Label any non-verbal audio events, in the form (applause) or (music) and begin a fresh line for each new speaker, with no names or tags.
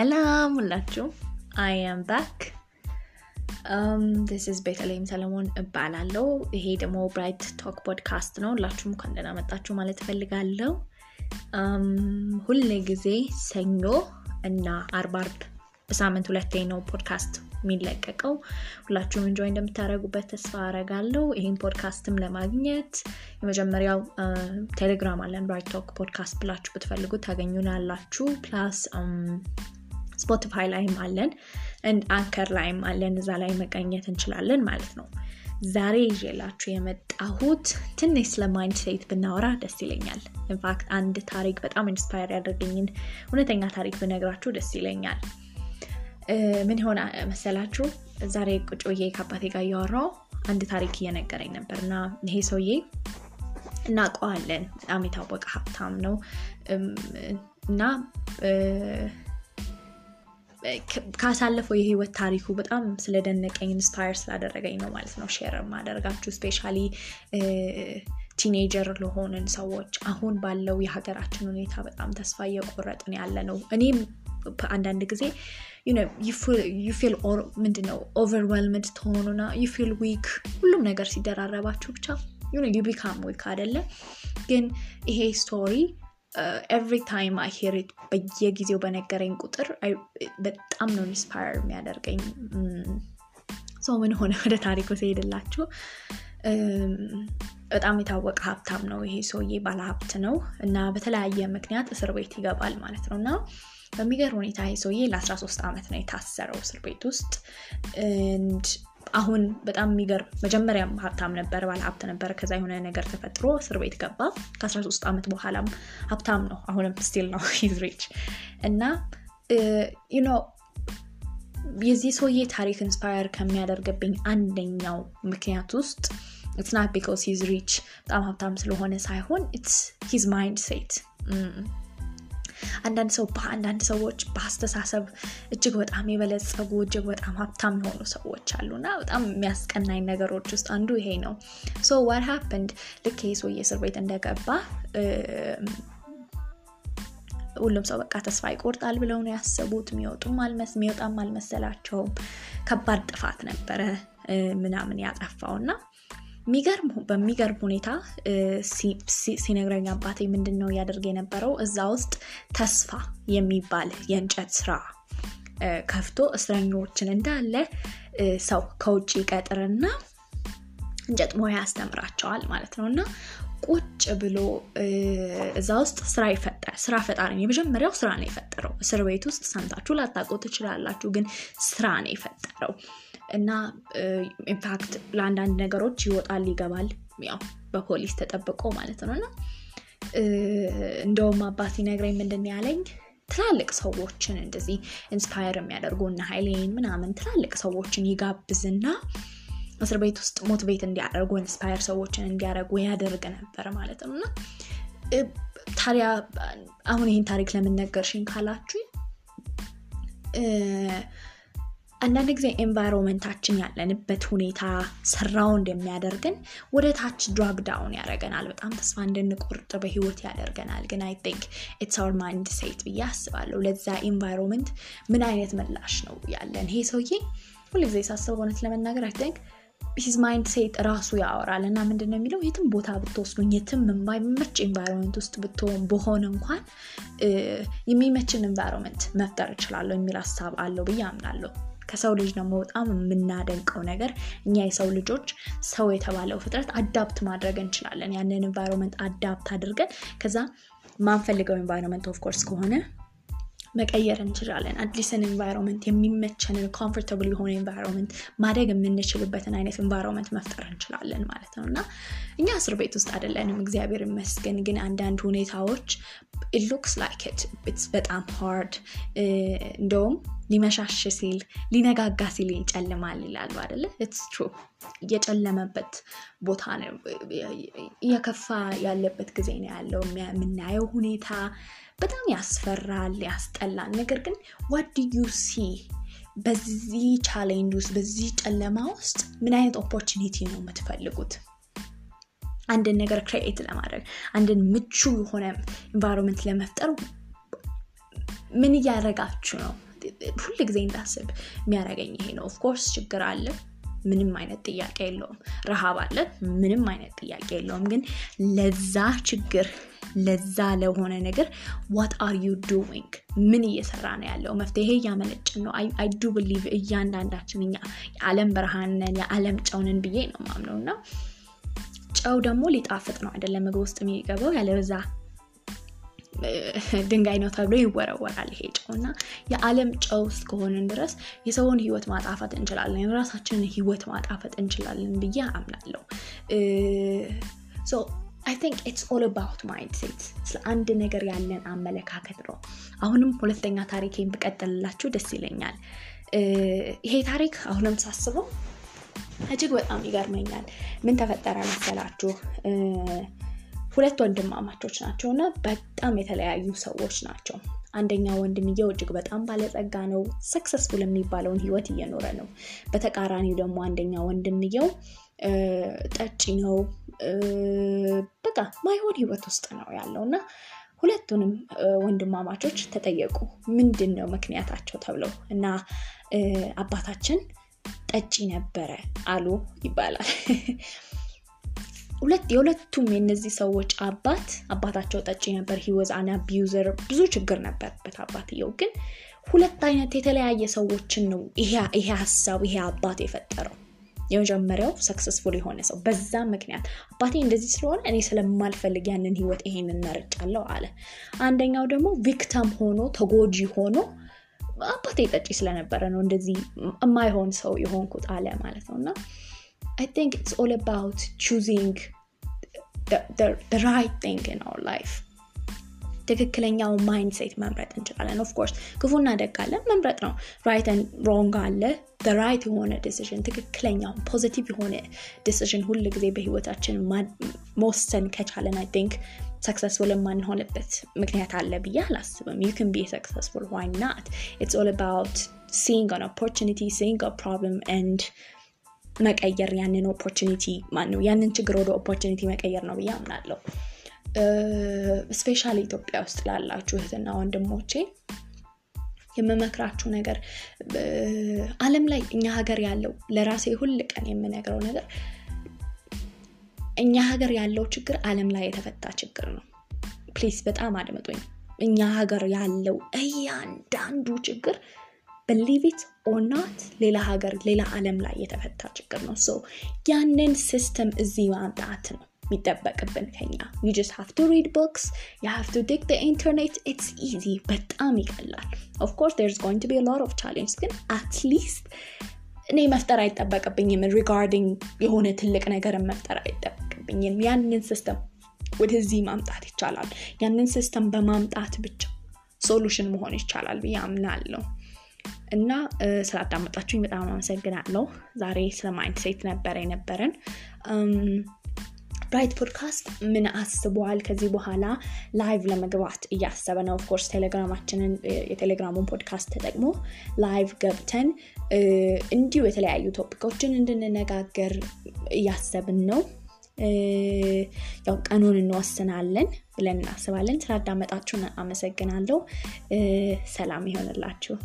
ሰላም ሁላችሁ I'm back ስ ቤተልሔም ሰለሞን እባላለሁ ይሄ ደግሞ Bright Talk podcast ነው. ሁላችሁም እንኳን መጣችሁ ማለት እፈልጋለሁ. ሁሌ ጊዜ ሰኞ እና አርብ በሳምንት ሁለቴ ነው ፖድካስት የሚለቀቀው። ሁላችሁም enjoy እንደምታደረጉበት ተስፋ አረጋለሁ ይህን ፖድካስትም ለማግኘት የመጀመሪያው ቴሌግራም አለን። Bright Talk podcast ብላችሁ ብትፈልጉ ታገኙናላችሁ። plus Spotify ላይም አለን Anchor ላይም አለን። እዛ ላይ መገናኘት እንችላለን ማለት ነው። ዛሬ ይዤላችሁ የመጣሁት ትንሽ ስለ mindset ብናወራ ደስ ይለኛል። in fact አንድ ታሪክ በጣም inspire ያደርገኝን እውነተኛ ታሪክ ብነግራችሁ ደስ ይለኛል። ምን የሆነ መሰላችሁ? ዛሬ ቁጭ ብዬ ከአባቴ ጋር እያወራው አንድ ታሪክ እየነገረኝ ነበር እና ይሄ ሰውዬ እናውቀዋለን። በጣም የታወቀ ሀብታም ነው። እና ካሳለፈው የህይወት ታሪኩ በጣም ስለደነቀኝ inspire ስላደረገኝ ነው ማለት ነው share ማደርጋችሁ specially teenager ለሆንን ሰዎች። አሁን ባለው የሀገራችን ሁኔታ በጣም ተስፋ እየቆረጥን ያለ ነው እኔም አንዳንድ ጊዜ you feel ምንድን ነው overwhelmed ተሆኑና you feel weak ሁሉም ነገር ሲደራረባችሁ ብቻ you become weak አይደለም ግን ይሄ story every time I በየጊዜው በነገረኝ ቁጥር በጣም ነው inspire የሚያደርገኝ። ሰው ምን ሆነ ወደ ታሪኩ ሲሄድላችሁ? በጣም የታወቀ ሀብታም ነው ይሄ ሰውዬ ባለሀብት ነው እና በተለያየ ምክንያት እስር ቤት ይገባል ማለት ነው እና በሚገርም ሁኔታ ይሄ ሰውዬ ለ13 ዓመት ነው የታሰረው እስር ቤት ውስጥ አሁን በጣም የሚገርም መጀመሪያም ሀብታም ነበር ባለ ሀብት ነበር። ከዛ የሆነ ነገር ተፈጥሮ እስር ቤት ገባ። ከ13 ዓመት በኋላም ሀብታም ነው አሁንም still ነው (laughs) rich እና የዚህ ሰውዬ ታሪክ inspire ከሚያደርግብኝ አንደኛው ምክንያት ውስጥ it's not he's rich በጣም ሀብታም ስለሆነ ሳይሆን it's his mindset አንዳንድ ሰው በአንዳንድ ሰዎች በአስተሳሰብ እጅግ በጣም የበለጸጉ እጅግ በጣም ሀብታም የሆኑ ሰዎች አሉ እና በጣም የሚያስቀናኝ ነገሮች ውስጥ አንዱ ይሄ ነው። so what happened ልክ ይሄ ሰውዬ እስር ቤት እንደገባ ሁሉም ሰው በቃ ተስፋ ይቆርጣል ብለው ነው ያሰቡት። የሚወጣም አልመሰላቸውም። ከባድ ጥፋት ነበረ ምናምን ያጠፋው እና በሚገርም ሁኔታ ሲነግረኝ አባቴ ምንድን ነው እያደርግ የነበረው? እዛ ውስጥ ተስፋ የሚባል የእንጨት ስራ ከፍቶ እስረኞችን እንዳለ ሰው ከውጭ ይቀጥርና እንጨት ሞያ ያስተምራቸዋል ማለት ነው። እና ቁጭ ብሎ እዛ ውስጥ ስራ ይፈጠር ስራ ፈጣሪ የመጀመሪያው ስራ ነው የፈጠረው። እስር ቤት ውስጥ ሰምታችሁ ላታቆ ትችላላችሁ ግን ስራ ነው የፈጠረው። እና ኢንፋክት ለአንዳንድ ነገሮች ይወጣል ይገባል ያው በፖሊስ ተጠብቆ ማለት ነው። እና እንደውም አባት ሲነግረኝ ምንድን ያለኝ? ትላልቅ ሰዎችን እንደዚህ inspire የሚያደርጉ እና ሀይሌን ምናምን ትላልቅ ሰዎችን ይጋብዝና እስር ቤት ውስጥ motivate እንዲያደርጉ inspire ሰዎችን እንዲያደርጉ ያደርግ ነበር ማለት ነው። እና ታዲያ አሁን ይህን ታሪክ ለምን ነገርሽኝ ካላችሁ አንዳንድ ጊዜ environment ኣችን ያለንበት ሁኔታ surround የሚያደርገን ወደ ታች drag down ያደረገናል በጣም ተስፋ እንድንቆርጥ በህይወት ያደርገናል። ግን I think it's our mindset ብዬ አስባለሁ። ለዛ environment ምን አይነት ምላሽ ነው ያለን? ይሄ ሰውዬ ሁሉ ጊዜ ሳስበው እውነት ለመናገር I think his mindset ራሱ ያወራል እና ምንድን ነው የሚለው? የትም ቦታ ብትወስዱኝ የትም የማይመች environment ውስጥ በሆነ እንኳን የሚመችን environment መፍጠር እችላለሁ የሚል ሀሳብ አለው ብዬ አምናለሁ። ከሰው ልጅ ደግሞ በጣም የምናደንቀው ነገር። እኛ የሰው ልጆች ሰው የተባለው ፍጥረት adapt ማድረግ እንችላለን። ያንን environment adapt አድርገን ከዛ ማንፈልገው environment of course ከሆነ መቀየር እንችላለን። አዲስን environment የሚመቸንን comfortable የሆነ environment ማደግ የምንችልበትን አይነት environment መፍጠር እንችላለን ማለት ነው። እና እኛ እስር ቤት ውስጥ አይደለንም እግዚአብሔር ይመስገን። ግን አንዳንድ ሁኔታዎች looks like it's በጣም hard እንደውም ሊመሻሽ ሲል ሊነጋጋ ሲል ይጨልማል ይላሉ አደለ it's true እየጨለመበት ቦታ እየከፋ ያለበት ጊዜ ነው ያለው። የምናየው ሁኔታ በጣም ያስፈራል ያስጠላል። ነገር ግን what you see በዚህ challenge ውስጥ በዚህ ጨለማ ውስጥ ምን አይነት opportunity ነው የምትፈልጉት? አንድን ነገር create ለማድረግ አንድን ምቹ የሆነ environment ለመፍጠር ምን እያደረጋችሁ ነው ሁል ጊዜ እንዳስብ የሚያደርገኝ ይሄ ነው። of course ችግር አለ ምንም አይነት ጥያቄ የለውም። ረሃብ አለ ምንም አይነት ጥያቄ የለውም። ግን ለዛ ችግር ለዛ ለሆነ ነገር what are you doing ምን እየሰራ ነው ያለው? መፍትሄ እያመነጭን ነው። I do believe እያንዳንዳችን እኛ የዓለም ብርሃንን የዓለም ጨውንን ብዬ ነው ማምነው እና ጨው ደግሞ ሊጣፍጥ ነው አይደለም ምግብ ውስጥ የሚገባው። ያለበዛ (laughs) ድንጋይ ነው ተብሎ ይወረወራል ይሄ ጨው እና የዓለም ጨው እስከሆንን ድረስ የሰውን ህይወት ማጣፈጥ እንችላለን የራሳችንን ህይወት ማጣፈጥ እንችላለን ብዬ አምናለሁ። I think it's all about ስለ አንድ ነገር ያለን አመለካከት ነው። አሁንም ሁለተኛ ታሪኬን ብቀጥልላችሁ ደስ ይለኛል። ይሄ ታሪክ አሁንም ሳስበው እጅግ በጣም ይገርመኛል። ምን ተፈጠረ መሰላችሁ ሁለት ወንድማማቾች ናቸው እና በጣም የተለያዩ ሰዎች ናቸው። አንደኛ ወንድምየው እጅግ በጣም ባለጸጋ ነው ሰክሰስፉል የሚባለውን ህይወት እየኖረ ነው። በተቃራኒው ደግሞ አንደኛ ወንድምየው ጠጪ ነው በቃ ማይሆን ህይወት ውስጥ ነው ያለው እና ሁለቱንም ወንድማማቾች ተጠየቁ። ምንድን ነው ምክንያታቸው ተብለው እና አባታችን ጠጪ ነበረ አሉ ይባላል (laughs) ሁለት የሁለቱም የነዚህ ሰዎች አባት አባታቸው ጠጪ ነበር። he was an abuser ብዙ ችግር ነበርበት አባትየው። ግን ሁለት አይነት የተለያየ ሰዎችን ነው ይሄ ሀሳብ ይሄ አባት የፈጠረው። የመጀመሪያው successful የሆነ ሰው። በዛ ምክንያት አባቴ እንደዚህ ስለሆነ እኔ ስለማልፈልግ ያንን ህይወት ይሄንን መርጫለሁ አለ። አንደኛው ደግሞ victim ሆኖ ተጎጂ ሆኖ አባቴ ጠጪ ስለነበረ ነው እንደዚህ የማይሆን ሰው የሆንኩት አለ ማለት ነው። እና I think it's all about choosing the, the, the right thing in our life. ትክክለኛው mindset መምረጥ እንችላለን. of course ክፉና ደግ አለ መምረጥ ነው። right wrong አለ right የሆነ decision ትክክለኛው positive የሆነ decision ሁል ጊዜ በህይወታችን መወሰን ከቻለን I think successful የማንሆንበት ምክንያት አለ ብዬ አላስብም። you can be successful why not it's all about seeing an opportunity seeing problem and መቀየር ያንን opportunity ማነው? ያንን ችግር ወደ opportunity መቀየር ነው ብዬ አምናለሁ። especially ኢትዮጵያ ውስጥ ላላችሁ እህትና ወንድሞቼ የምመክራችሁ ነገር አለም ላይ እኛ ሀገር ያለው ለራሴ ሁል ቀን የምነግረው ነገር እኛ ሀገር ያለው ችግር አለም ላይ የተፈታ ችግር ነው። please በጣም አድምጡኝ። እኛ ሀገር ያለው እያንዳንዱ ችግር believe it or not ሌላ ሀገር ሌላ አለም ላይ የተፈታ ችግር ነው. so ያንን system እዚህ ማምጣት ነው የሚጠበቅብን ከኛ. you just have to read books you have to dig internet it's easy በጣም ይቀላል. of course there going to be lot of challenge ግን at least እኔ መፍጠር አይጠበቅብኝም regarding የሆነ ትልቅ ነገርን መፍጠር አይጠበቅብኝም። ያንን system ወደዚህ ማምጣት ይቻላል። ያንን system በማምጣት ብቻ solution መሆን ይቻላል ብዬ አምናለሁ እና ስላዳመጣችሁኝ በጣም አመሰግናለሁ። ዛሬ ስለ mindset ነበረ የነበረን Bright podcast ምን አስበዋል ከዚህ በኋላ live ለመግባት እያሰበ ነው። of course ቴሌግራማችንን የቴሌግራሙን ፖድካስት ተጠቅሞ live ገብተን እንዲሁ የተለያዩ topic ኦችን እንድንነጋገር እያሰብን ነው። ያው ቀኑን እንወስናለን ብለን እናስባለን። ስላዳመጣችሁን አመሰግናለሁ። ሰላም ይሆንላችሁ